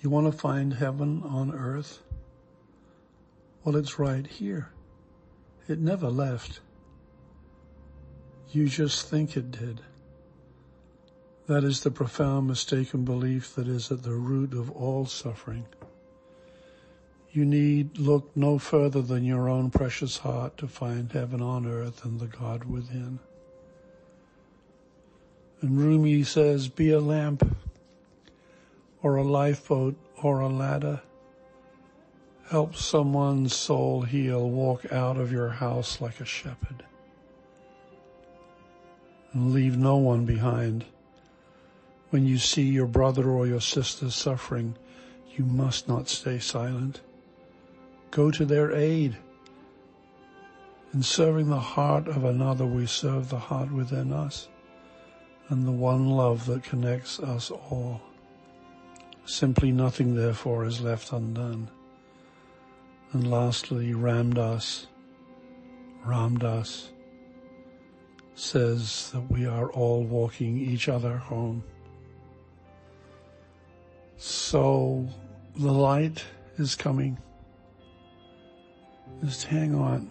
You want to find heaven on earth? Well, it's right here. It never left. You just think it did. That is the profound mistaken belief that is at the root of all suffering. You need look no further than your own precious heart to find heaven on earth and the God within. And Rumi says, be a lamp or a lifeboat or a ladder. Help someone's soul heal. Walk out of your house like a shepherd. And leave no one behind. When you see your brother or your sister suffering, you must not stay silent. Go to their aid. In serving the heart of another, we serve the heart within us and the one love that connects us all. Simply nothing therefore is left undone. And lastly, Ram Dass, Ramdas says that we are all walking each other home. So the light is coming. Just hang on.